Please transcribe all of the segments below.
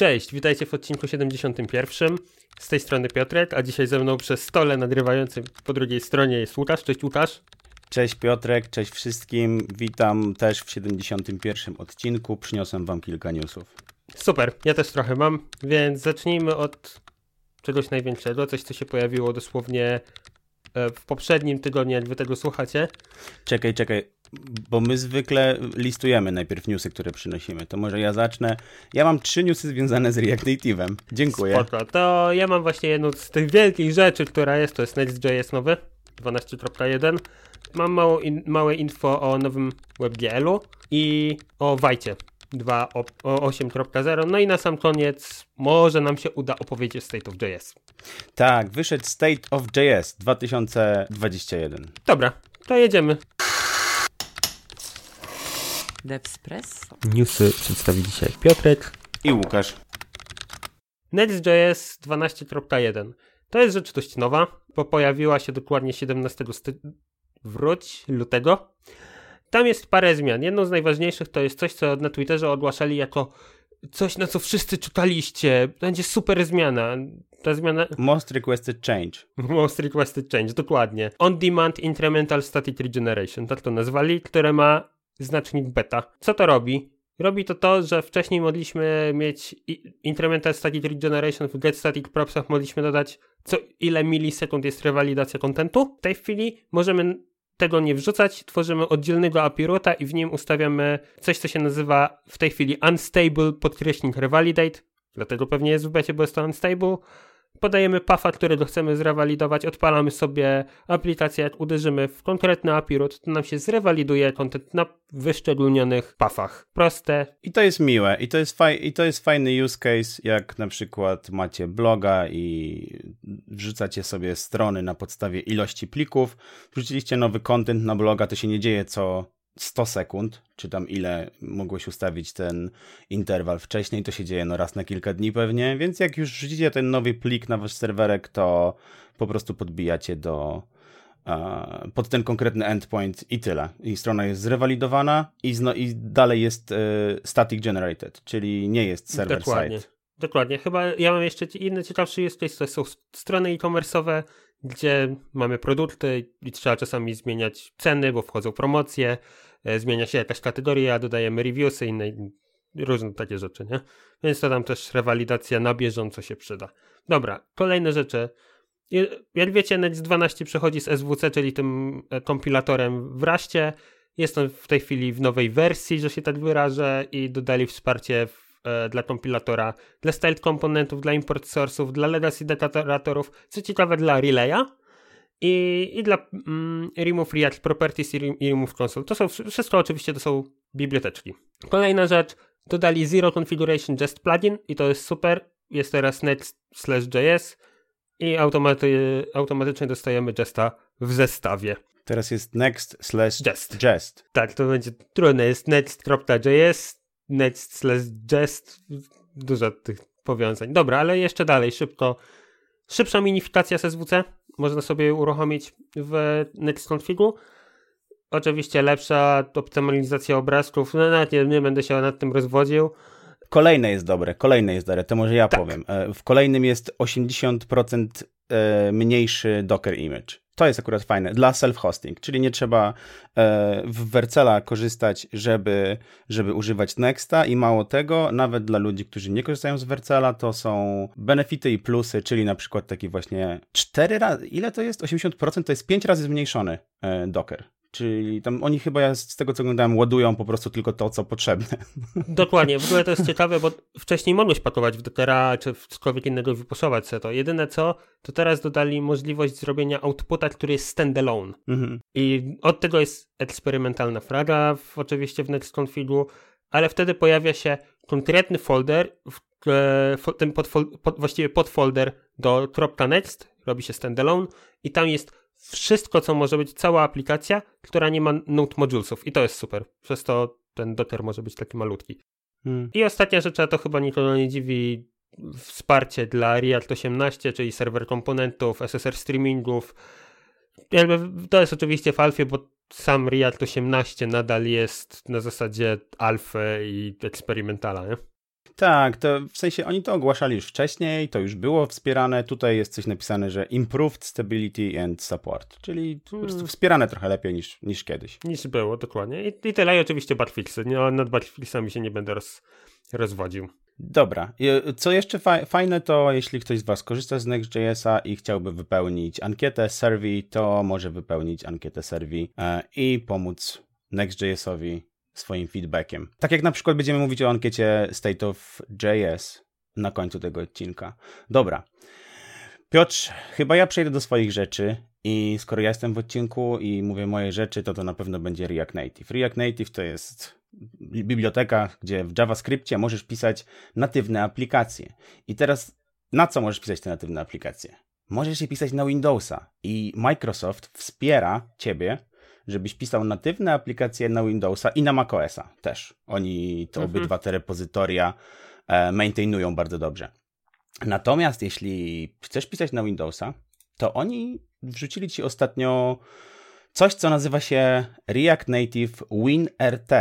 Cześć, witajcie w odcinku 71. Z tej strony Piotrek, a dzisiaj ze mną przez stole nagrywającym po drugiej stronie jest Łukasz. Cześć Łukasz. Cześć Piotrek, cześć wszystkim. Witam też w 71 odcinku. Przyniosłem wam kilka newsów. Super, ja też trochę mam, więc zacznijmy od czegoś największego, coś co się pojawiło dosłownie e, w poprzednim tygodniu, jak wy tego słuchacie. Czekaj, czekaj, bo my zwykle listujemy najpierw newsy, które przynosimy. To może ja zacznę. Ja mam trzy newsy związane z React Native'em. Dziękuję. Spoko, to ja mam właśnie jedną z tych wielkich rzeczy, która jest, to jest Next.js nowy, 12.1. Mam mało in, małe info o nowym WebGL-u i o Wajcie 2.8.0. No i na sam koniec może nam się uda opowiedzieć State of JS. Tak, wyszedł State of JS 2021. Dobra, to jedziemy. Devspresso. Newsy przedstawi dzisiaj Piotrek. I Łukasz. Next.js 12.1. To jest rzecz dość nowa, bo pojawiła się dokładnie 17 sty... wróć lutego. Tam jest parę zmian. Jedną z najważniejszych to jest coś, co na Twitterze ogłaszali jako coś, na co wszyscy czytaliście. Będzie super zmiana. Ta zmiana... Most requested change. Most requested change, dokładnie. On demand incremental static regeneration, tak to nazwali, które ma znacznik beta. Co to robi? Robi to to, że wcześniej mogliśmy mieć incremental static regeneration w get static propsach, mogliśmy dodać co ile milisekund jest rewalidacja kontentu. W tej chwili możemy tego nie wrzucać, tworzymy oddzielnego API roota i w nim ustawiamy coś, co się nazywa w tej chwili unstable podkreśnik revalidate, dlatego pewnie jest w becie, bo jest to unstable podajemy pafa, którego chcemy zrewalidować, odpalamy sobie aplikację, jak uderzymy w konkretny API root, to nam się zrewaliduje kontent na wyszczególnionych pafach. Proste. I to jest miłe. I to jest, faj- I to jest fajny use case, jak na przykład macie bloga i wrzucacie sobie strony na podstawie ilości plików, wrzuciliście nowy content na bloga, to się nie dzieje co 100 sekund, czy tam ile mogłeś ustawić ten interwal wcześniej, to się dzieje no raz na kilka dni pewnie, więc jak już wrzucicie ten nowy plik na wasz serwerek, to po prostu podbijacie do pod ten konkretny endpoint i tyle. I strona jest zrewalidowana i, zno, i dalej jest y, static generated, czyli nie jest server Dokładnie. side. Dokładnie. Chyba ja mam jeszcze inny ciekawszy case, to są strony e-commerce'owe, gdzie mamy produkty i trzeba czasami zmieniać ceny, bo wchodzą promocje, e, zmienia się jakaś kategoria, dodajemy reviewsy inne różne takie rzeczy, nie? Więc to tam też rewalidacja na bieżąco się przyda. Dobra, kolejne rzeczy. Jak wiecie, Next 12 przechodzi z SWC, czyli tym e, kompilatorem w Raście. Jest on w tej chwili w nowej wersji, że się tak wyrażę i dodali wsparcie w e, dla kompilatora, dla style komponentów, dla import source'ów, dla legacy deklaratorów, co ciekawe dla relaya i, i dla mm, remove react properties i, remove console. To są wszystko oczywiście to są biblioteczki. Kolejna rzecz, dodali zero configuration jest plugin i to jest super. Jest teraz next/js i automaty, automatycznie dostajemy Jesta w zestawie. Teraz jest next slash jest. jest. Tak, to będzie trudne. Jest next.js next slash jest dużo tych powiązań. Dobra, ale jeszcze dalej, szybko. Szybsza minifikacja SSWC można sobie uruchomić w NextConfigu. Oczywiście lepsza optymalizacja obrazków. No nawet nie, nie będę się nad tym rozwodził. Kolejne jest dobre, kolejne jest dobre, to może ja tak. powiem. E, w kolejnym jest 80% e, mniejszy Docker image. To jest akurat fajne dla self-hosting, czyli nie trzeba e, w Vercela korzystać, żeby, żeby używać Nexta i mało tego, nawet dla ludzi, którzy nie korzystają z Vercela, to są benefity i plusy, czyli na przykład taki właśnie 4 razy, ile to jest? 80% to jest 5 razy zmniejszony e, Docker. Czyli tam oni chyba z tego co oglądałem ładują po prostu tylko to, co potrzebne. Dokładnie, w ogóle to jest ciekawe, bo wcześniej mogłeś pakować w Dockera czy w cokolwiek innego wypusować sobie to. Jedyne co, to teraz dodali możliwość zrobienia outputa, który jest standalone. Mhm. I od tego jest eksperymentalna fraga w, oczywiście w NextConfigu, ale wtedy pojawia się konkretny folder, e, ten podfol, pod, właściwie podfolder do .next, robi się standalone i tam jest wszystko, co może być, cała aplikacja, która nie ma node modulesów i to jest super. Przez to ten Docker może być taki malutki. Hmm. I ostatnia rzecz, a to chyba nikogo nie dziwi, wsparcie dla React 18, czyli serwer komponentów, SSR streamingów. To jest oczywiście w alfie, bo sam React 18 nadal jest na zasadzie alfy i eksperymentala, nie? Tak, to w sensie oni to ogłaszali już wcześniej, to już było wspierane. Tutaj jest coś napisane, że improved stability and support, czyli po prostu wspierane trochę lepiej niż, niż kiedyś. Niż było, dokładnie. I, i tyle, i oczywiście bugfixy. No, nad bugfixami się nie będę roz, rozwodził. Dobra. Co jeszcze fa fajne, to jeśli ktoś z Was korzysta z Next.jsa i chciałby wypełnić ankietę survey, to może wypełnić ankietę survey e, i pomóc Next.jsowi swoim feedbackiem. Tak jak na przykład będziemy mówić o ankiecie State of JS na końcu tego odcinka. Dobra. Piotr, chyba ja przejdę do swoich rzeczy i skoro ja jestem w odcinku i mówię moje rzeczy, to to na pewno będzie React Native. React Native to jest biblioteka, gdzie w JavaScriptie możesz pisać natywne aplikacje. I teraz na co możesz pisać te natywne aplikacje? Możesz je pisać na Windowsa i Microsoft wspiera ciebie, żebyś pisał natywne aplikacje na Windowsa i na macOSa też. Oni to mhm. obydwa te repozytoria e, maintainują bardzo dobrze. Natomiast jeśli chcesz pisać na Windowsa, to oni wrzucili ci ostatnio coś, co nazywa się React Native WinRT,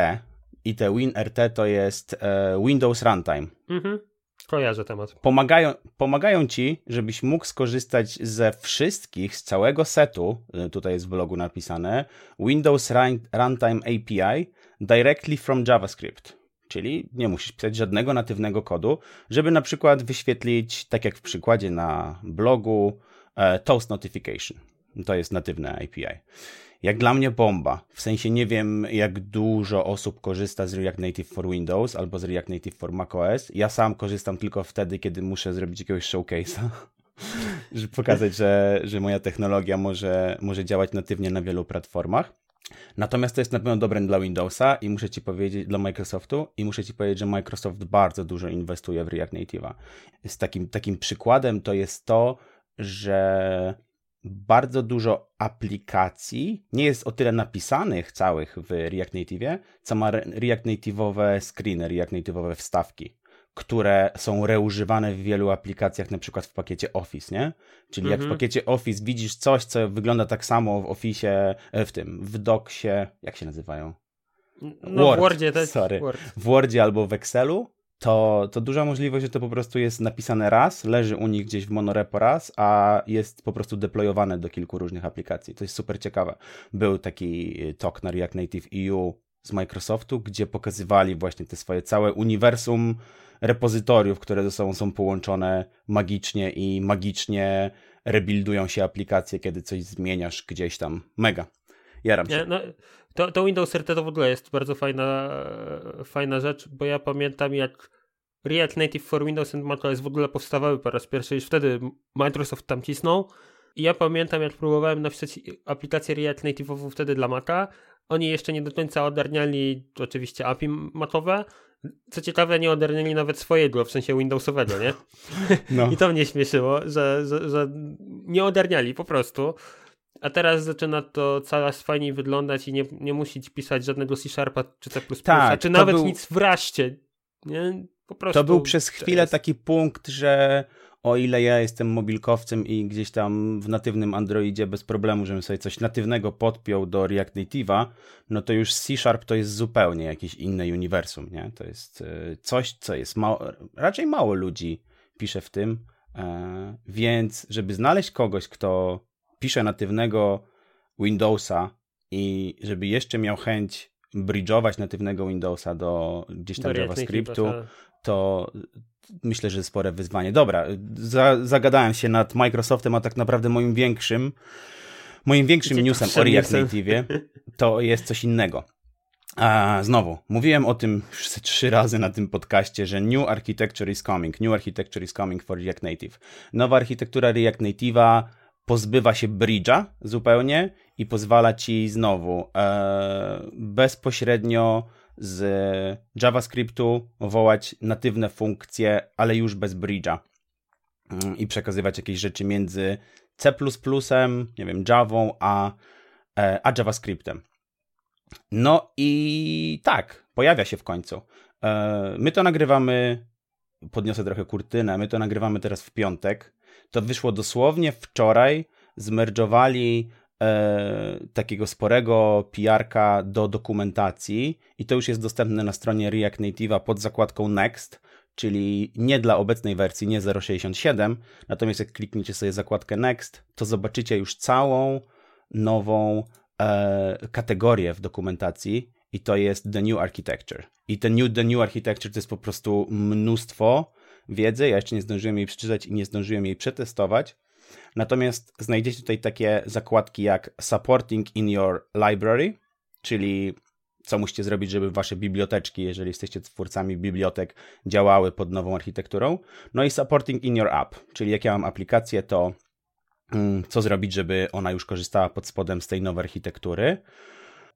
i te WinRT to jest e, Windows Runtime. Mhm. Kojarzę temat. Pomagają, pomagają ci, żebyś mógł skorzystać ze wszystkich, z całego setu, e, tutaj jest w blogu napisane, Windows Run, Runtime API directly from JavaScript. Czyli nie musisz pisać żadnego natywnego kodu, żeby na przykład wyświetlić, tak jak w przykładzie na blogu, e, Toast Notification. To jest natywne API jak dla mnie bomba. W sensie nie wiem, jak dużo osób korzysta z React Native for Windows albo z React Native for macOS. Ja sam korzystam tylko wtedy, kiedy muszę zrobić jakiegoś showcase'a, żeby pokazać, że, że moja technologia może, może działać natywnie na wielu platformach. Natomiast to jest na pewno dobre dla Windowsa i muszę Ci powiedzieć, dla Microsoftu i muszę Ci powiedzieć, że Microsoft bardzo dużo inwestuje w React Native'a. Z takim, takim przykładem to jest to, że bardzo dużo aplikacji nie jest o tyle napisanych całych w React Native, co ma React Native'owe screeny, React Native'owe wstawki, które są reużywane w wielu aplikacjach, na przykład w pakiecie Office, nie? Czyli jak w mhm. pakiecie Office widzisz coś, co wygląda tak samo w Office, e, w tym, w Docsie, jak się nazywają? No, Word, w Wordzie to jest sorry. Word. W Wordzie albo w Excelu, to, to duża możliwość, że to po prostu jest napisane raz, leży u nich gdzieś w monorepo raz, a jest po prostu deployowane do kilku różnych aplikacji. To jest super ciekawe. Był taki talk na React Native EU z Microsoftu, gdzie pokazywali właśnie te swoje całe uniwersum repozytoriów, które ze sobą są połączone magicznie i magicznie rebuildują się aplikacje, kiedy coś zmieniasz gdzieś tam. Mega. Jaram się. no, to, to Windows RT to w ogóle jest bardzo fajna, fajna rzecz, bo ja pamiętam jak React Native for Windows and macOS w ogóle powstawały po raz pierwszy, już wtedy Microsoft tam cisnął. I ja pamiętam, jak próbowałem napisać aplikację React Native'ową wtedy dla Maca. Oni jeszcze nie do końca ogarniali oczywiście API matowe. Co ciekawe, nie ogarniali nawet swojego, w sensie Windowsowego, nie? No. I to mnie śmieszyło, że, że, że nie ogarniali po prostu. A teraz zaczyna to coraz fajniej wyglądać i nie, nie musisz pisać żadnego C-Sharpa czy C++, tak, czy nawet był... nic w raście. Nie? Po prostu to był przez chwilę taki punkt, że o ile ja jestem mobilkowcem i gdzieś tam w natywnym Androidzie bez problemu, żebym sobie coś natywnego podpiął do React Native'a, no to już C-Sharp to jest zupełnie jakieś inne uniwersum, nie? To jest e, coś, co jest mało, raczej mało ludzi pisze w tym, e, więc żeby znaleźć kogoś, kto pisze natywnego Windowsa i żeby jeszcze miał chęć bridge'ować natywnego Windowsa do gdzieś tam do JavaScriptu, tak. to myślę, że spore wyzwanie. Dobra, za, zagadałem się nad Microsoftem, a tak naprawdę moim większym moim większym Gdzie newsem o React Native to jest coś innego. A znowu, mówiłem o tym już trzy razy na tym podcaście, że New Architecture is coming. New Architecture is coming for React Native. Nowa architektura React Native'a pozbywa się bridge'a zupełnie i pozwala ci znowu e, bezpośrednio z JavaScriptu wołać natywne funkcje, ale już bez bridge'a mm, i przekazywać jakieś rzeczy między C++, nie wiem, Javą, a, e, a JavaScriptem. No i tak, pojawia się w końcu. E, my to nagrywamy, podniosę trochę kurtynę, my to nagrywamy teraz w piątek, to wyszło dosłownie wczoraj, zmerdżowali e, takiego sporego PR-ka do dokumentacji. I to już jest dostępne na stronie React Native'a pod zakładką Next, czyli nie dla obecnej wersji, nie 0.67, natomiast jak klikniecie sobie zakładkę Next, to zobaczycie już całą nową e, kategorię w dokumentacji. I to jest The New Architecture. I ten new, The New Architecture to jest po prostu mnóstwo wiedzy, ja jeszcze nie zdążyłem jej przeczytać i nie zdążyłem jej przetestować, natomiast znajdziecie tutaj takie zakładki jak Supporting in Your Library, czyli co musicie zrobić, żeby wasze biblioteczki, jeżeli jesteście twórcami bibliotek, działały pod nową architekturą. No i supporting in your app, czyli jak ja mam aplikację, to mm, co zrobić, żeby ona już korzystała pod spodem z tej nowej architektury.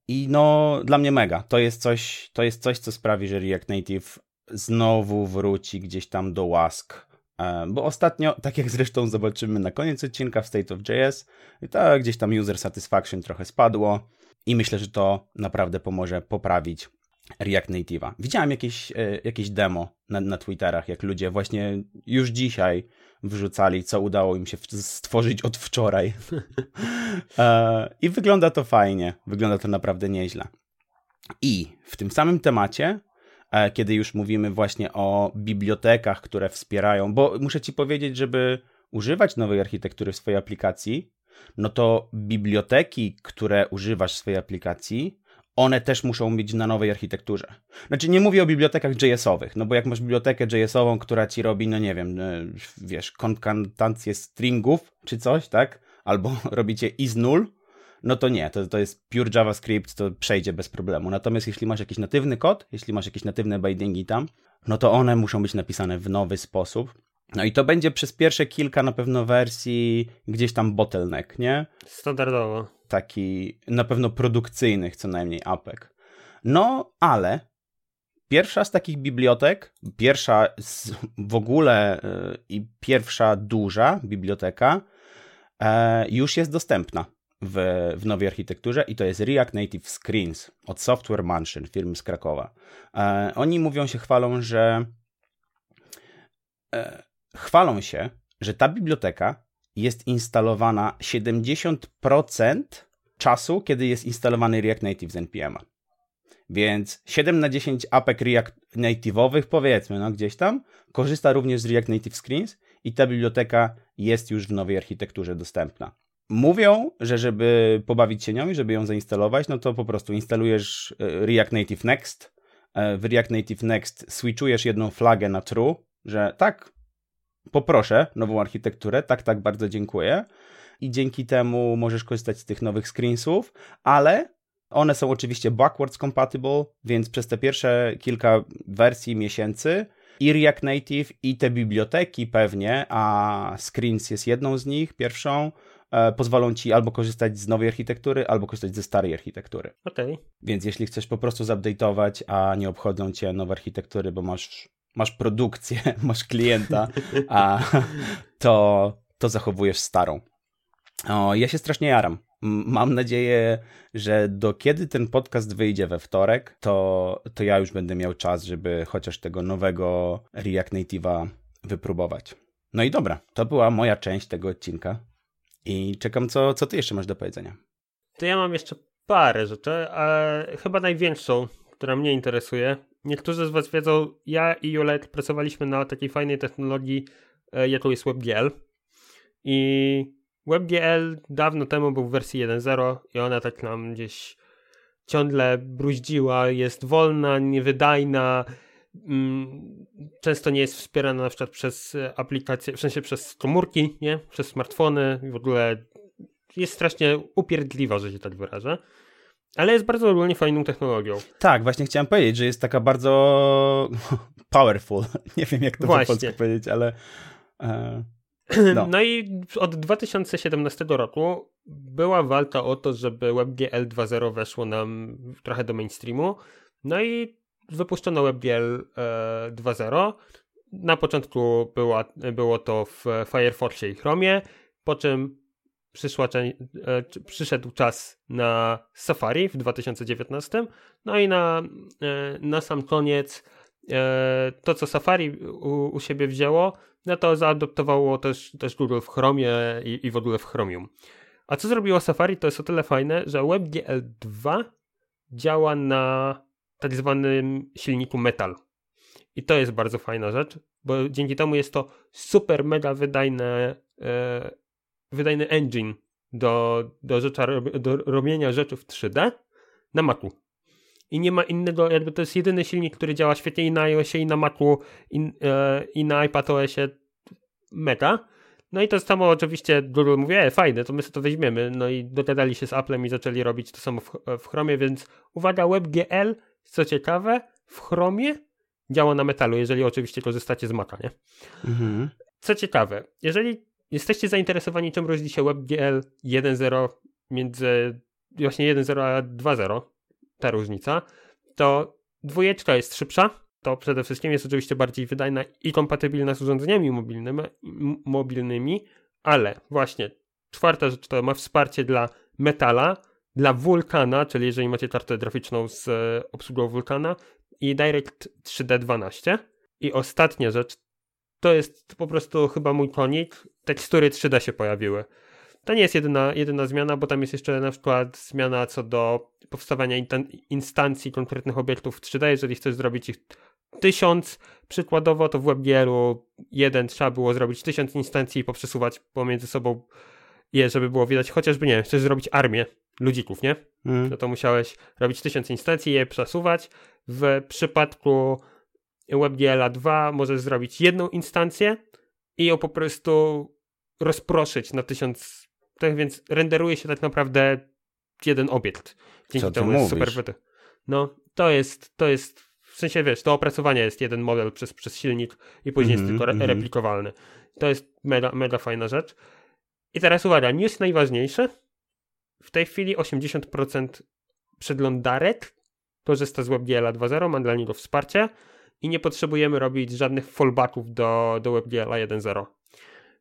I no, dla mnie mega. To jest coś, to jest coś co sprawi, że React Native znowu wróci gdzieś tam do łask. E, bo ostatnio, tak jak zresztą zobaczymy na koniec odcinka w State of JS, tak gdzieś tam user satisfaction trochę spadło i myślę, że to naprawdę pomoże poprawić React Native'a. Widziałem jakieś, e, jakieś demo na, na Twitterach, jak ludzie właśnie już dzisiaj wrzucali, co udało im się stworzyć od wczoraj. E, I wygląda to fajnie, wygląda to naprawdę nieźle. I w tym samym temacie, kiedy już mówimy właśnie o bibliotekach, które wspierają, bo muszę ci powiedzieć, żeby używać nowej architektury w swojej aplikacji, no to biblioteki, które używasz w swojej aplikacji, one też muszą być na nowej architekturze. Znaczy nie mówię o bibliotekach JS-owych, no bo jak masz bibliotekę JS-ową, która ci robi, no nie wiem, e, wiesz, konkatancję stringów czy coś, tak? Albo robicie is null, no to nie, to, to jest pure JavaScript, to przejdzie bez problemu. Natomiast jeśli masz jakiś natywny kod, jeśli masz jakieś natywne bindingi tam, no to one muszą być napisane w nowy sposób. No i to będzie przez pierwsze kilka na pewno wersji gdzieś tam bottleneck, nie? Standardowo. Taki na pewno produkcyjnych co najmniej apek. No, ale pierwsza z takich bibliotek, pierwsza w ogóle yy, i pierwsza duża biblioteka yy, już jest dostępna w, w nowej architekturze i to jest React Native Screens od Software Mansion, firmy z Krakowa. Yy, oni mówią się, chwalą, że chwalą się, że ta biblioteka jest instalowana 70% czasu, kiedy jest instalowany React Native z npm Więc 7 na 10 apek React Native'owych, powiedzmy, no gdzieś tam, korzysta również z React Native Screens i ta biblioteka jest już w nowej architekturze dostępna. Mówią, że żeby pobawić się nią i żeby ją zainstalować, no to po prostu instalujesz e, React Native Next. E, w React Native Next switchujesz jedną flagę na true, że tak, poproszę nową architekturę, tak, tak, bardzo dziękuję. I dzięki temu możesz korzystać z tych nowych screensów, ale one są oczywiście backwards compatible, więc przez te pierwsze kilka wersji, miesięcy i React Native i te biblioteki pewnie, a Screens jest jedną z nich, pierwszą, pozwolą ci albo korzystać z nowej architektury, albo korzystać ze starej architektury. Okej. Okay. Więc jeśli chcesz po prostu zupdate'ować, a nie obchodzą cię nowe architektury, bo masz masz produkcję, masz klienta, a to, to zachowujesz starą. O, ja się strasznie jaram. Mam nadzieję, że do kiedy ten podcast wyjdzie we wtorek, to, to ja już będę miał czas, żeby chociaż tego nowego React Native'a wypróbować. No i dobra, to była moja część tego odcinka i czekam, co, co ty jeszcze masz do powiedzenia. To ja mam jeszcze parę rzeczy, a chyba największą, która mnie interesuje, niektórzy z Was wiedzą, ja i Julet pracowaliśmy na takiej fajnej technologii, e, jaką jest WebGL. I WebGL dawno temu był w wersji 1.0 i ona tak nam gdzieś ciągle bruździła, jest wolna, niewydajna, często nie jest wspierana na przykład przez aplikacje, w sensie przez komórki, nie? Przez smartfony, w ogóle jest strasznie upierdliwa, że się tak wyrażę. Ale jest bardzo ogólnie fajną technologią. Tak, właśnie chciałem powiedzieć, że jest taka bardzo powerful. Nie wiem, jak to właśnie. po polsku powiedzieć, ale. E, no. no. i od 2017 roku była walka o to, żeby WebGL 2.0 weszło nam trochę do mainstreamu. No i wypuszczono WebGL e, 2.0. Na początku była, było to w Firefoxie i Chromie, po czym przyszła, e, przyszedł czas na Safari w 2019, no i na, e, na sam koniec e, to, co Safari u, u siebie wzięło, no to zaadoptowało też, też Google w Chromie i, i w ogóle w Chromium. A co zrobiło Safari, to jest o tyle fajne, że WebGL 2 działa na tak zwanym silniku Metal. I to jest bardzo fajna rzecz, bo dzięki temu jest to super, mega wydajne, e, wydajny engine do, do, rzecza, do robienia rzeczy w 3D na Macu. I nie ma innego, jakby to jest jedyny silnik, który działa świetnie i na iOSie, i na Macu, i, e, i na iPadOSie mega. No i to samo oczywiście Google mówi, e, fajne, to my sobie to weźmiemy. No i dogadali się z Applem i zaczęli robić to samo w, w Chromie, więc uwaga, WebGL, co ciekawe, w Chromie działa na metalu, jeżeli oczywiście korzystacie z Maca, nie? Mhm. Co ciekawe, jeżeli jesteście zainteresowani, czym różni się WebGL 1.0 między właśnie 1.0 a 2.0, ta różnica, to dwójeczka jest szybsza, to przede wszystkim jest oczywiście bardziej wydajna i kompatybilna z urządzeniami mobilnymi, mobilnymi ale właśnie czwarta rzecz to ma wsparcie dla Metala, dla Vulkana, czyli jeżeli macie kartę graficzną z e, obsługą Vulkana i Direct 3D12. I ostatnia rzecz to jest po prostu chyba mój konik. Tekstury 3D się pojawiły. To nie jest jedyna, jedyna zmiana, bo tam jest jeszcze na przykład zmiana co do powstawania instancji konkretnych obiektów w 3D. Jeżeli chcesz zrobić ich tysiąc, przykładowo to w WebGL-u jeden trzeba było zrobić tysiąc instancji i poprzesuwać pomiędzy sobą je, żeby było widać, chociażby nie wiem, chcesz zrobić armię ludzików, nie? Mm. No to musiałeś robić tysiąc instancji i je przesuwać. W przypadku WebGL 2 możesz zrobić jedną instancję i ją po prostu rozproszyć na tysiąc, tak więc renderuje się tak naprawdę jeden obiekt. Dzięki Co temu jest super No, to jest, to jest, w sensie wiesz, to opracowanie jest jeden model przez, przez silnik i później mm -hmm, jest tylko re mhm. replikowalny. To jest mega, mega fajna rzecz. I teraz uwaga, news najważniejszy. W tej chwili 80% przeglądarek korzysta z WebGL 2.0, ma dla niego wsparcie i nie potrzebujemy robić żadnych fallbacków do, do WebGL 1.0.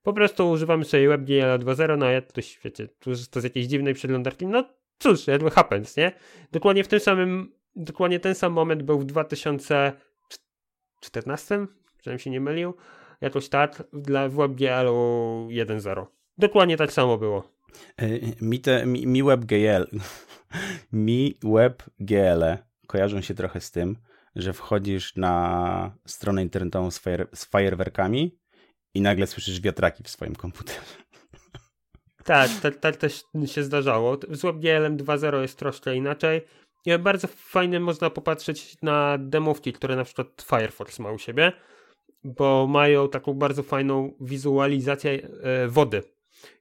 Po prostu używamy sobie WebGL 2.0, no ja to wiecie, to z jakiejś dziwnej przeglądarki, no cóż, jakby happens, nie? Dokładnie w tym samym, dokładnie ten sam moment był w 2014, żebym się nie mylił, jakoś tak, dla WebGL 1.0. Dokładnie tak samo było. E, mi, te, mi, mi WebGL, mi WebGL kojarzą się trochę z tym, że wchodzisz na stronę internetową z, fajer, z fajerwerkami i nagle słyszysz wiatraki w swoim komputerze. Tak, tak, tak też się zdarzało. Z WebGL 2.0 jest troszkę inaczej. Bardzo fajnie można popatrzeć na demówki, które na przykład Firefox ma u siebie, bo mają taką bardzo fajną wizualizację e, wody.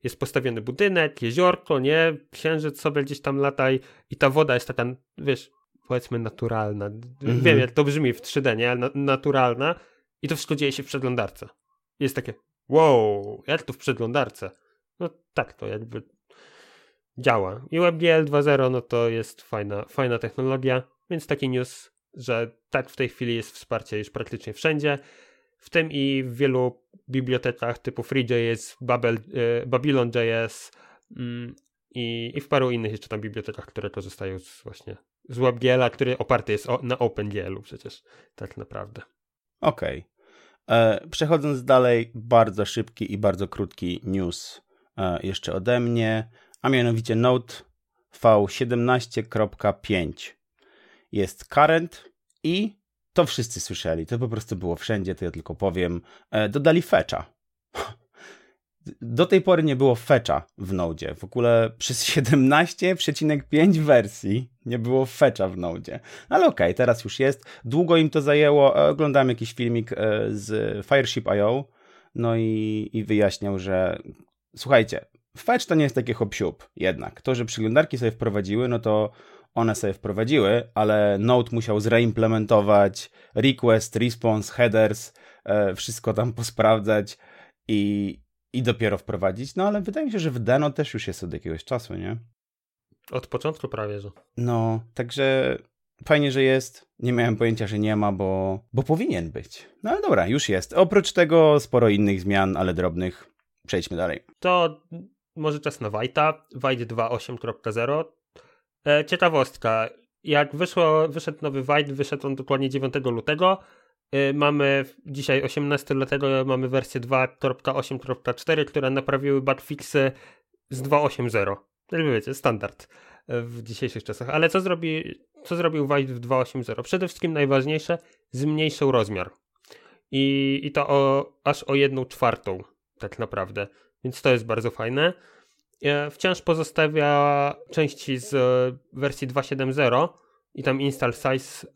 Jest postawiony budynek, jeziorko, nie? Księżyc sobie gdzieś tam lataj i ta woda jest taka, wiesz, powiedzmy naturalna. Mhm. Wiem, jak to brzmi w 3D, nie? Na, naturalna. I to wszystko dzieje się w przeglądarce. Jest takie, wow, jak to w przeglądarce? No tak to jakby działa. I WebGL 2.0 no to jest fajna, fajna technologia, więc taki news, że tak w tej chwili jest wsparcie już praktycznie wszędzie, w tym i w wielu bibliotekach typu FreeJS, Babel, y, Babylon.js mm, i, i w paru innych jeszcze tam bibliotekach, które korzystają z właśnie z WebGL-a, który oparty jest na OpenGL-u przecież tak naprawdę. Okej. Okay. E, przechodząc dalej, bardzo szybki i bardzo krótki news e, jeszcze ode mnie, a mianowicie Note V17.5 jest current i to wszyscy słyszeli, to po prostu było wszędzie, to ja tylko powiem. E, dodali fetcha. Do tej pory nie było fetcha w Node. W ogóle przez 17,5 wersji nie było fetcha w Node. No ale okej, okay, teraz już jest. Długo im to zajęło. E, oglądałem jakiś filmik e, z Fireship.io no i, i wyjaśniał, że słuchajcie, fetch to nie jest takie hop jednak. To, że przeglądarki sobie wprowadziły, no to one sobie wprowadziły, ale Node musiał zreimplementować request, response, headers, e, wszystko tam posprawdzać i, i dopiero wprowadzić. No ale wydaje mi się, że w Deno też już jest od jakiegoś czasu, nie? Od początku prawie, że. No, także fajnie, że jest. Nie miałem pojęcia, że nie ma, bo, bo powinien być. No ale dobra, już jest. Oprócz tego sporo innych zmian, ale drobnych. Przejdźmy dalej. To może czas na Wajta. Wajt 2.8.0 E, ciekawostka. Jak wyszło, wyszedł nowy White, wyszedł on dokładnie 9 lutego. E, mamy dzisiaj 18 lutego, mamy wersję 2.8.4, która naprawiły bugfixy z 2.8.0. Jak wiecie, standard. w dzisiejszych czasach. Ale co, zrobi, co zrobił White w 2.8.0? Przede wszystkim najważniejsze, zmniejszył rozmiar. I, i to o, aż o jedną czwartą, tak naprawdę. Więc to jest bardzo fajne. E, wciąż pozostawia części z wersji 2.7.0 i tam install size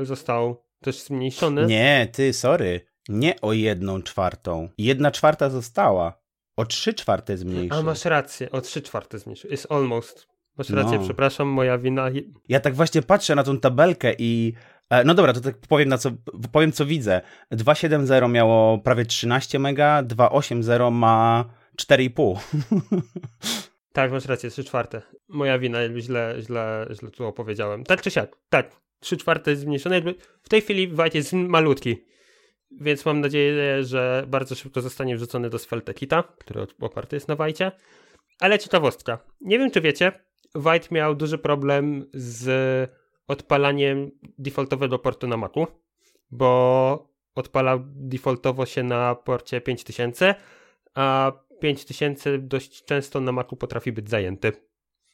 e, został też zmniejszony. Nie, ty, sorry. Nie o jedną czwartą. Jedna czwarta została. O trzy czwarte zmniejszył. A masz rację, o trzy czwarte zmniejszył. Jest almost. Masz rację, No. przepraszam, moja wina. Ja tak właśnie patrzę na tą tabelkę i e, no dobra, to tak powiem, na co, powiem co widzę. 2.7.0 miało prawie 13 mega, 2.8.0 ma 4,5. Tak, masz rację, trzy czwarte. Moja wina, jakby źle, źle, źle tu opowiedziałem. Tak czy siak, tak. Trzy czwarte jest zmniejszone. W tej chwili White jest malutki. Więc mam nadzieję, że bardzo szybko zostanie wrzucony do Sveltekita, który oparty jest na White'cie. Ale ciekawostka. Nie wiem, czy wiecie, White miał duży problem z odpalaniem defaultowego portu na Macu, bo odpalał defaultowo się na porcie 5000, a 5000 dość często na Macu potrafi być zajęty.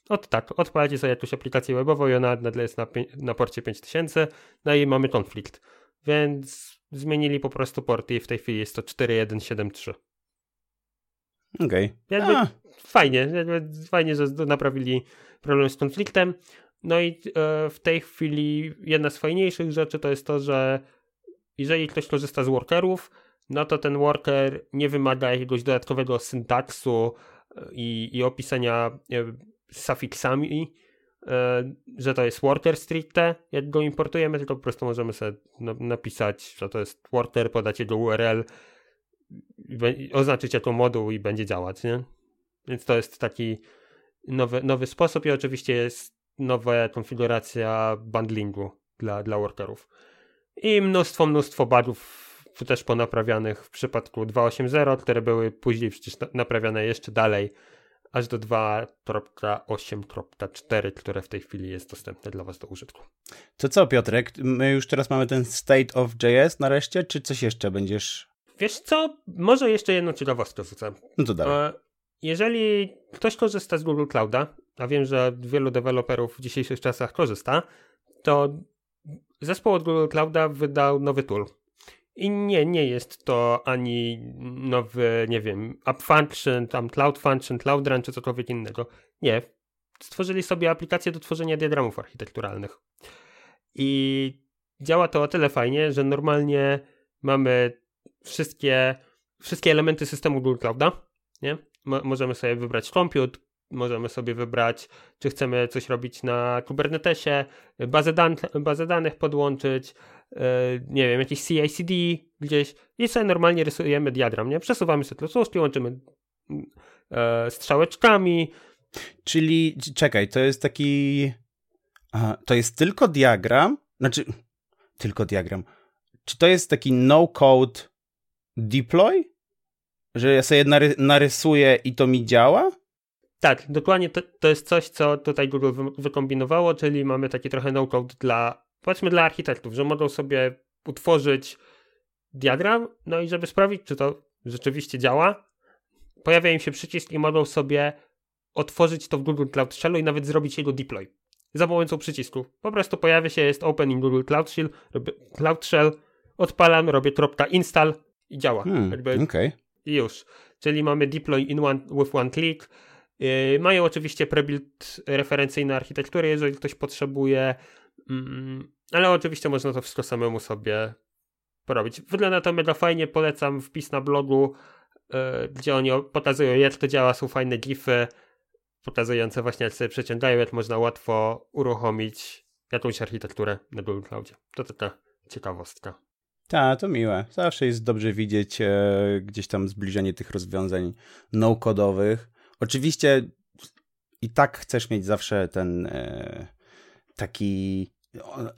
Od tak, odpalacie sobie jakąś aplikację webową i ona nagle jest na, na porcie 5000, no i mamy konflikt. Więc zmienili po prostu porty i w tej chwili jest to 4173. Okej. A. fajnie, fajnie, że naprawili problem z konfliktem. No i e, w tej chwili jedna z fajniejszych rzeczy to jest to, że jeżeli ktoś korzysta z workerów, no to ten worker nie wymaga jakiegoś dodatkowego syntaksu e, i, i opisania e, sufiksami, e, że to jest worker stricte, jak go importujemy, tylko po prostu możemy sobie na, napisać, że to jest worker, podać jego URL, oznaczyć jako moduł i będzie działać, nie? Więc to jest taki nowy, nowy sposób i oczywiście jest nowa konfiguracja bundlingu dla, dla workerów. I mnóstwo, mnóstwo bugów też ponaprawianych w przypadku 2.8.0, które były później przecież na- naprawiane jeszcze dalej, aż do 2.8.4, które w tej chwili jest dostępne dla Was do użytku. To co, Piotrek? My już teraz mamy ten State of JS nareszcie, czy coś jeszcze będziesz... Wiesz co? Może jeszcze jedną ciekawostkę wrzucę. No to dalej. E, Jeżeli ktoś korzysta z Google Clouda, a wiem, że wielu deweloperów w dzisiejszych czasach korzysta, to zespół od Google Clouda wydał nowy tool. I nie, nie jest to ani nowy, nie wiem, App Function, tam Cloud Function, Cloud Run czy cokolwiek innego. Nie. Stworzyli sobie aplikację do tworzenia diagramów architekturalnych. I działa to o tyle fajnie, że normalnie mamy wszystkie, wszystkie elementy systemu Google Clouda, nie? Mo- możemy sobie wybrać compute, możemy sobie wybrać, czy chcemy coś robić na Kubernetesie, bazę, dan bazę danych podłączyć, nie wiem, jakiś CI/CD gdzieś i sobie normalnie rysujemy diagram, nie? Przesuwamy sobie klocuszki, łączymy yy, strzałeczkami, Czyli, czekaj, to jest taki... Aha, to jest tylko diagram? Znaczy, tylko diagram. Czy to jest taki no-code deploy? Że ja sobie nary narysuję i to mi działa? Tak, dokładnie to, to jest coś, co tutaj Google wy, wykombinowało, czyli mamy taki trochę no-code dla, powiedzmy dla architektów, że mogą sobie utworzyć diagram, no i żeby sprawdzić, czy to rzeczywiście działa, pojawia im się przycisk i mogą sobie otworzyć to w Google Cloud Shellu i nawet zrobić jego deploy za pomocą przycisku. Po prostu pojawia się, jest open in Google Cloud Shell, robię Cloud Shell, odpalam, robię kropka install i działa. Hmm, okej. i już. Czyli mamy deploy in one, with one click. Yy, mają oczywiście prebuild referencyjne architektury, jeżeli ktoś potrzebuje, ale oczywiście można to wszystko samemu sobie porobić. Wygląda to mega fajnie, polecam wpis na blogu, yy, gdzie oni pokazują jak to działa, są fajne gify pokazujące właśnie jak sobie przeciągają, jak można łatwo uruchomić jakąś architekturę na Google Cloudzie. To taka ciekawostka. Tak, to miłe. Zawsze jest dobrze widzieć e, gdzieś tam zbliżenie tych rozwiązań no-kodowych. Oczywiście i tak chcesz mieć zawsze ten e, taki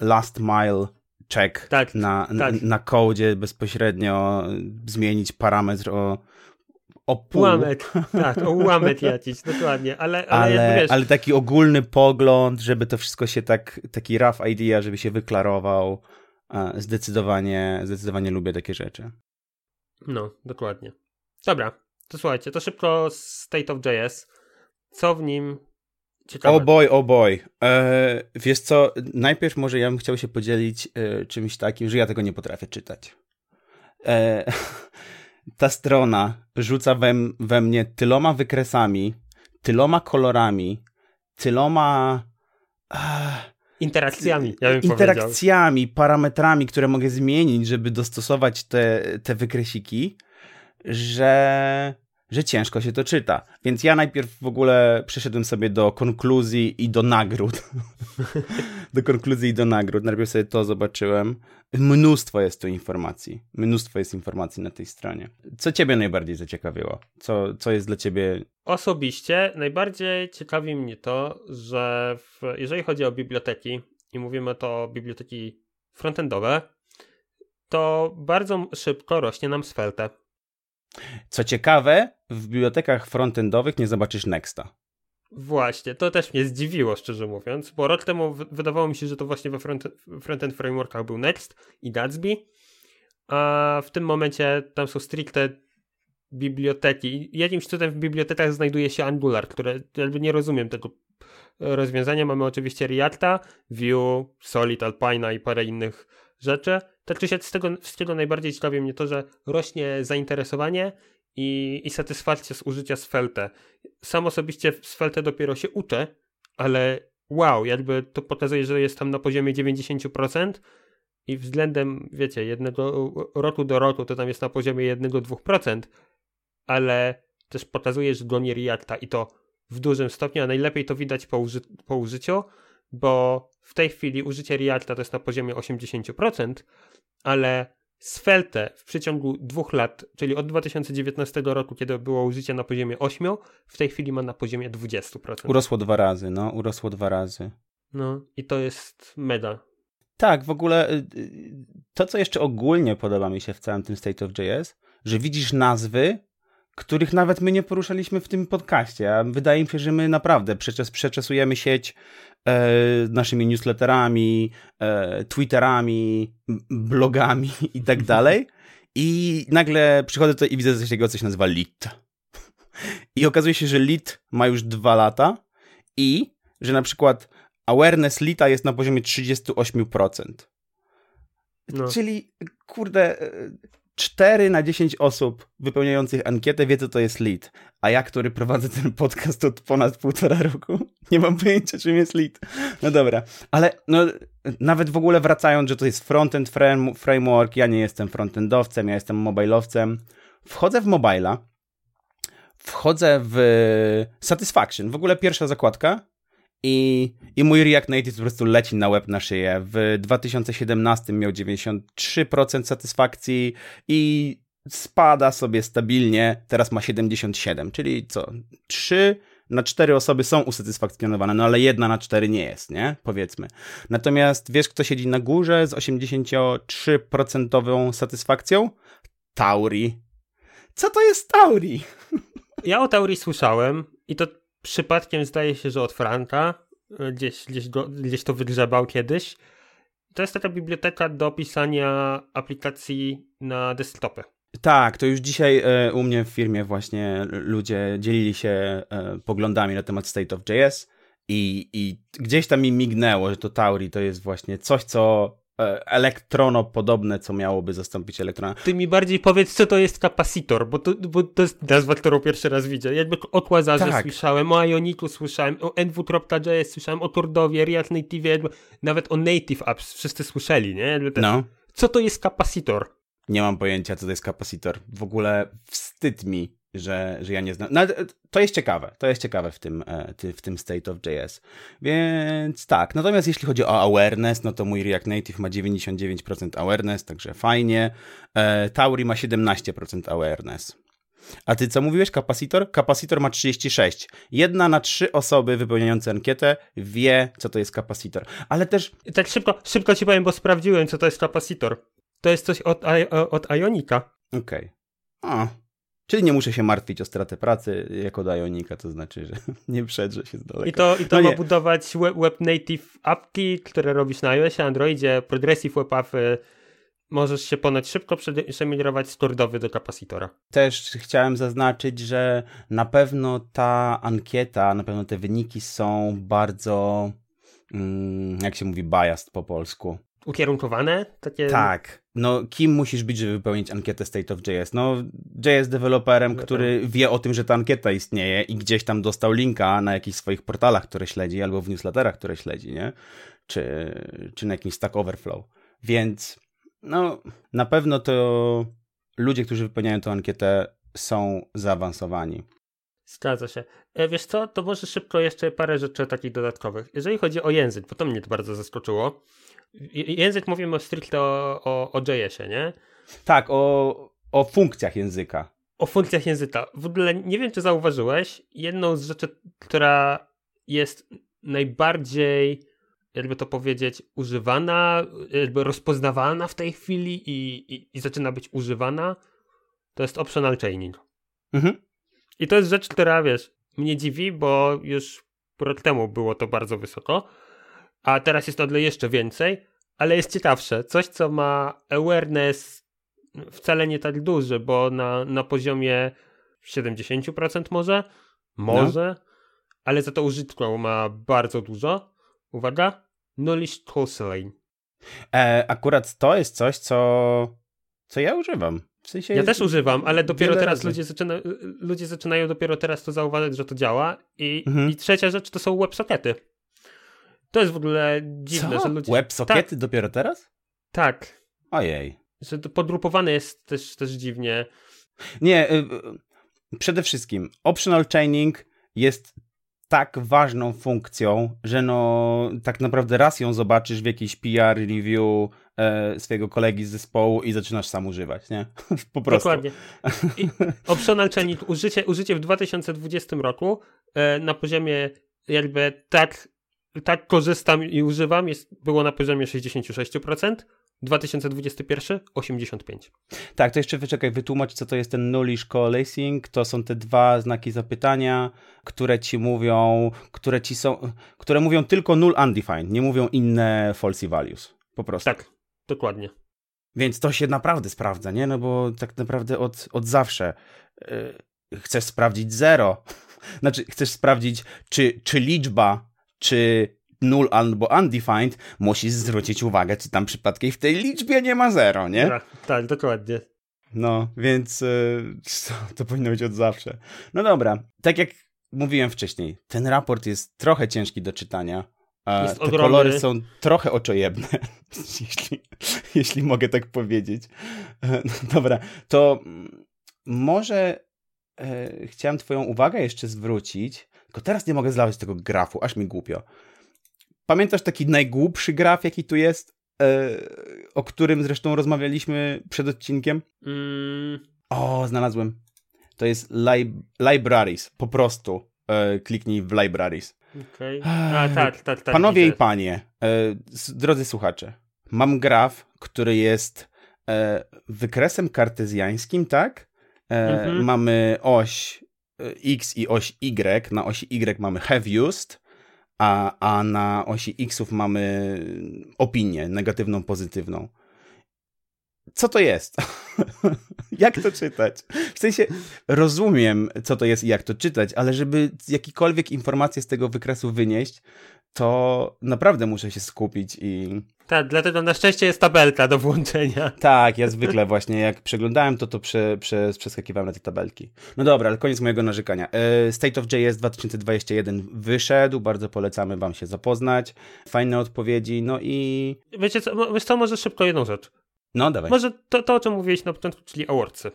last mile check Tak, na, tak. na, kodzie bezpośrednio, zmienić parametr o, o pół. Ułamek, tak, o ułamek jakiś, dokładnie, ale, ale, Ale, wiesz, ale taki ogólny pogląd, żeby to wszystko się tak, taki rough idea, żeby się wyklarował. Zdecydowanie, zdecydowanie lubię takie rzeczy. no, dokładnie. Dobra, to słuchajcie, to szybko State of JS. Co w nim ciekawe. O boy, o boy. Eee, wiesz co, najpierw może ja bym chciał się podzielić e, czymś takim, że ja tego nie potrafię czytać. Eee, ta strona rzuca we, we mnie tyloma wykresami, tyloma kolorami, tyloma... Ach, interakcjami, ja bym interakcjami, powiedział. parametrami, które mogę zmienić, żeby dostosować te, te wykresiki, że że ciężko się to czyta. Więc ja najpierw w ogóle przeszedłem sobie do konkluzji i do nagród. do konkluzji i do nagród. Najpierw sobie to zobaczyłem. Mnóstwo jest tu informacji. Mnóstwo jest informacji na tej stronie. Co ciebie najbardziej zaciekawiło? Co, co jest dla ciebie... Osobiście najbardziej ciekawi mnie to, że w, jeżeli chodzi o biblioteki i mówimy to o biblioteki frontendowe, to bardzo szybko rośnie nam Svelte co ciekawe, w bibliotekach frontendowych nie zobaczysz Nexta. Właśnie, to też mnie zdziwiło, szczerze mówiąc, bo rok temu wydawało mi się, że to właśnie we front, frontend frameworkach był Next i Gatsby, a w tym momencie tam są stricte biblioteki. Jakimś cudem w bibliotekach znajduje się Angular, które jakby nie rozumiem tego rozwiązania. Mamy oczywiście Reacta, Vue, Solid, Alpine i parę innych rzeczy. Tak czy siak z tego najbardziej ciekawi mnie to, że rośnie zainteresowanie i, i satysfakcja z użycia Svelte. Sam osobiście Svelte dopiero się uczę, ale wow, jakby to pokazuje, że jest tam na poziomie 90% i względem, wiecie, jednego roku do roku to tam jest na poziomie 1-2%, ale też pokazuje, że goni Reacta i to w dużym stopniu, a najlepiej to widać po, uży po użyciu, bo w tej chwili użycie Reacta to jest na poziomie 80%, ale Svelte w przeciągu dwóch lat, czyli od 2019 roku, kiedy było użycie na poziomie 8, w tej chwili ma na poziomie 20%. Urosło dwa razy, no, urosło dwa razy. No i to jest mega. Tak, w ogóle y, y, to, co jeszcze ogólnie podoba mi się w całym tym State of JS, że widzisz nazwy, których nawet my nie poruszaliśmy w tym podcaście. A wydaje mi się, że my naprawdę przeczes, przeczesujemy sieć e, naszymi newsletterami, e, twitterami, blogami i tak dalej. I nagle przychodzę tutaj i widzę coś takiego, co się nazywa LIT. I okazuje się, że LIT ma już dwa lata i że na przykład awareness LITA jest na poziomie 38%. No. Czyli, kurde, 4 na 10 osób wypełniających ankietę wie, co to jest lead. A ja, który prowadzę ten podcast od ponad półtora roku, nie mam pojęcia, czym jest lead. No dobra, ale no, nawet w ogóle wracając, że to jest frontend framework, ja nie jestem frontendowcem, ja jestem mobilowcem. Wchodzę w mobila, wchodzę w Satisfaction. W ogóle pierwsza zakładka i, I mój React Native po prostu leci na web na szyję. W 2017 miał 93% satysfakcji i spada sobie stabilnie. Teraz ma 77, czyli co? 3 na 4 osoby są usatysfakcjonowane, no ale jedna na 4 nie jest, nie? Powiedzmy. Natomiast wiesz, kto siedzi na górze z 83% satysfakcją? Tauri. Co to jest Tauri? Ja o Tauri słyszałem i to przypadkiem zdaje się, że od Franka, e, gdzieś, gdzieś, go, gdzieś to wygrzebał kiedyś. To jest taka biblioteka do pisania aplikacji na desktopy. Tak, to już dzisiaj e, u mnie w firmie właśnie ludzie dzielili się e, poglądami na temat State of JS i, i gdzieś tam mi mignęło, że to Tauri to jest właśnie coś, co E, elektrono podobne, co miałoby zastąpić elektrona. Ty mi bardziej powiedz, co to jest kapasitor, bo to, bo to jest nazwa, którą pierwszy raz widzę. Jakby o Quasarze tak. słyszałem, o Ioniku słyszałem, o nw.js słyszałem, o Turdowie, React Native, jakby, nawet o Native Apps wszyscy słyszeli, nie? Ten, no. Co to jest kapasitor? Nie mam pojęcia, co to jest kapasitor. W ogóle wstyd mi że, że ja nie znam. No, to jest ciekawe, to jest ciekawe w tym, e, w tym State of JS. Więc tak, natomiast jeśli chodzi o awareness, no to mój React Native ma 99% awareness, także fajnie. E, Tauri ma 17% awareness. A ty co mówiłeś? Kapasitor? Kapasitor ma 36. Jedna na trzy osoby wypełniające ankietę wie, co to jest kapasitor. Ale też... Tak szybko, szybko ci powiem, bo sprawdziłem, co to jest kapasitor. To jest coś od, od Ionika. Okej. Okay. Czyli nie muszę się martwić o stratę pracy jako Dionika, to znaczy, że nie przedrze się z daleka. I to, i to no ma budować web, web, native appki, które robisz na iOSie, Androidzie, progressive web appy, możesz się ponoć szybko przemigrować z turdowy do kapasitora. Też chciałem zaznaczyć, że na pewno ta ankieta, na pewno te wyniki są bardzo, mm, jak się mówi, biased po polsku. Ukierunkowane? Takie... Tak. No, kim musisz być, żeby wypełnić ankietę State of JS? No, JS deweloperem, który wie o tym, że ta ankieta istnieje i gdzieś tam dostał linka na jakichś swoich portalach, które śledzi, albo w newsletterach, które śledzi, nie? Czy, czy na jakimś Stack Overflow. Więc no, na pewno to ludzie, którzy wypełniają tę ankietę, są zaawansowani. Zgadza się. E, wiesz co, to może szybko jeszcze parę rzeczy takich dodatkowych. Jeżeli chodzi o język, bo to mnie to bardzo zaskoczyło. Język mówimy stricte o, o, o JS-ie, nie? Tak, o, o funkcjach języka. O funkcjach języka. W ogóle nie wiem, czy zauważyłeś, jedną z rzeczy, która jest najbardziej jakby to powiedzieć, używana, jakby rozpoznawalna w tej chwili i, i, i zaczyna być używana, to jest optional chaining. Mhm. I to jest rzecz, która, wiesz, mnie dziwi, bo już rok temu było to bardzo wysoko, a teraz jest to jeszcze więcej, ale jest ciekawsze. Coś, co ma awareness wcale nie tak duży, bo na, na poziomie 70% może, może, no. ale za to użytku ma bardzo dużo. Uwaga, Knowledge Toslane. E, akurat to jest coś, co, co ja używam. W sensie ja też używam, ale dopiero teraz ludzie, zaczyna, ludzie zaczynają dopiero teraz to zauważyć, że to działa. I, mhm. i trzecia rzecz to są WebSockety. To jest w ogóle dziwne, Co? że ludzie... WebSockety tak. dopiero teraz? Tak. Ojej. Że to podgrupowane jest też, też dziwnie. Nie, y, y, przede wszystkim optional chaining jest tak ważną funkcją, że no tak naprawdę raz ją zobaczysz w jakiejś PR review e, swojego kolegi z zespołu i zaczynasz sam używać, nie? po prostu. Dokładnie. I optional chaining użycie, użycie w 2020 roku e, na poziomie jakby tak, tak korzystam i używam jest, było na poziomie 66%, 2021 85. Tak, to jeszcze wyczekaj, wytłumacz, co to jest ten nullish coalescing. To są te dwa znaki zapytania, które ci mówią, które ci są, które mówią tylko null undefined, nie mówią inne falsy values. Po prostu. Tak, dokładnie. Więc to się naprawdę sprawdza, nie? No bo tak naprawdę od, od zawsze yy, chcesz sprawdzić zero. Znaczy, chcesz sprawdzić, czy, czy liczba, czy null albo undefined, musisz zwrócić uwagę, czy tam przypadkiem w tej liczbie nie ma zero, nie? Tak, tak dokładnie. No, więc yy, to powinno być od zawsze. No dobra, tak jak mówiłem wcześniej, ten raport jest trochę ciężki do czytania. Jest te ogromny. kolory są trochę oczojebne, jeśli, jeśli mogę tak powiedzieć. E, no dobra, to może e, chciałem Twoją uwagę jeszcze zwrócić, tylko teraz nie mogę zlawać tego grafu, aż mi głupio. Pamiętasz taki najgłupszy graf, jaki tu jest? E, o którym zresztą rozmawialiśmy przed odcinkiem? Mm. O, znalazłem. To jest li libraries, po prostu. E, kliknij w libraries. Okay. A, tak, tak, tak. Panowie widzę. i panie, e, drodzy słuchacze, mam graf, który jest e, wykresem kartezjańskim, tak? Mhm. Mamy oś e, x i oś y. Na osi y mamy have used, a, a na osi xów mamy opinię negatywną, pozytywną. Co to jest? jak to czytać? W sensie rozumiem, co to jest i jak to czytać, ale żeby jakikolwiek informacje z tego wykresu wynieść, to naprawdę muszę się skupić i. Tak, dlatego na szczęście jest tabelka do włączenia. Tak, ja zwykle właśnie jak przeglądałem to, to prze, prze, przeskakiwałem na te tabelki. No dobra, ale koniec mojego narzekania. E, State of JS 2021 wyszedł, bardzo polecamy wam się zapoznać. Fajne odpowiedzi, no i... Wiecie co, wiesz co, może szybko jedną rzecz. No, dawaj. Może to, to o czym mówiłeś na początku, czyli awardsy.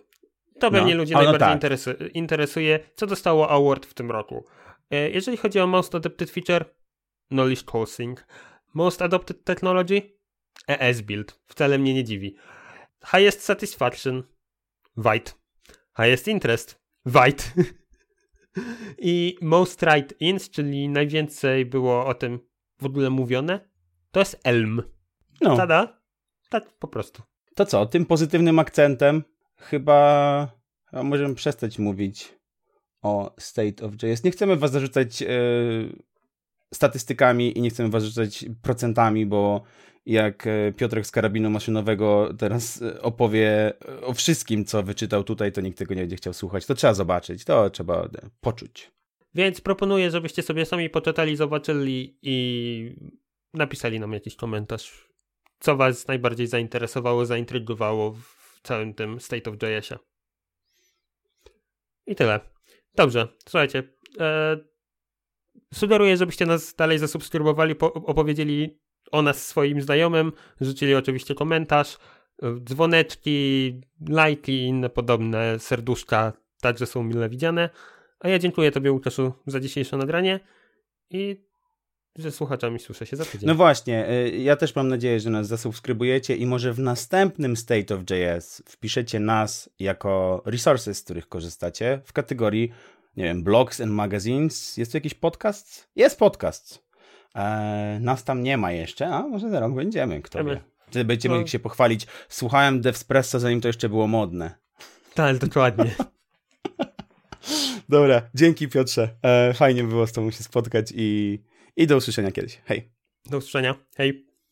To pewnie no. ludzi no najbardziej tak. interesy, interesuje, co dostało award w tym roku. E, jeżeli chodzi o Most Adapted Feature, Knowledge Coursing. Most Adopted Technology? ES Build. Wcale mnie nie dziwi. Highest Satisfaction? White. Highest Interest? White. I Most Right Ins, czyli najwięcej było o tym w ogóle mówione, to jest Elm. No. Tada? Tak po prostu. To co, tym pozytywnym akcentem chyba możemy przestać mówić o State of JS. Nie chcemy was zarzucać yy, statystykami i nie chcemy was procentami, bo jak e, Piotrek z karabinu maszynowego teraz e, opowie o wszystkim, co wyczytał tutaj, to nikt tego nie będzie chciał słuchać. To trzeba zobaczyć, to trzeba e, poczuć. Więc proponuję, żebyście sobie sami poczytali, zobaczyli i napisali nam jakiś komentarz, co was najbardziej zainteresowało, zaintrygowało w całym tym State of JS-ie. I tyle. Dobrze, słuchajcie. E, sugeruję, żebyście nas dalej zasubskrybowali, po, opowiedzieli o nas swoim znajomym, rzucili oczywiście komentarz, dzwoneczki, lajki i inne podobne serduszka także są mile widziane. A ja dziękuję Tobie, Łukaszu, za dzisiejsze nagranie i że słuchaczami słyszę się za tydzień. No właśnie, y, ja też mam nadzieję, że nas zasubskrybujecie i może w następnym State of JS wpiszecie nas jako resources, z których korzystacie w kategorii, nie wiem, blogs and magazines. Jest tu jakiś podcast? Jest podcast. Eee, nas tam nie ma jeszcze, a może za rok będziemy, kto wie. Wtedy będziemy no. się pochwalić. Słuchałem Devspresso, zanim to jeszcze było modne. Tak, dokładnie. Dobra, dzięki Piotrze. E, fajnie było z tobą się spotkać i, i do usłyszenia kiedyś. Hej. Do usłyszenia. Hej.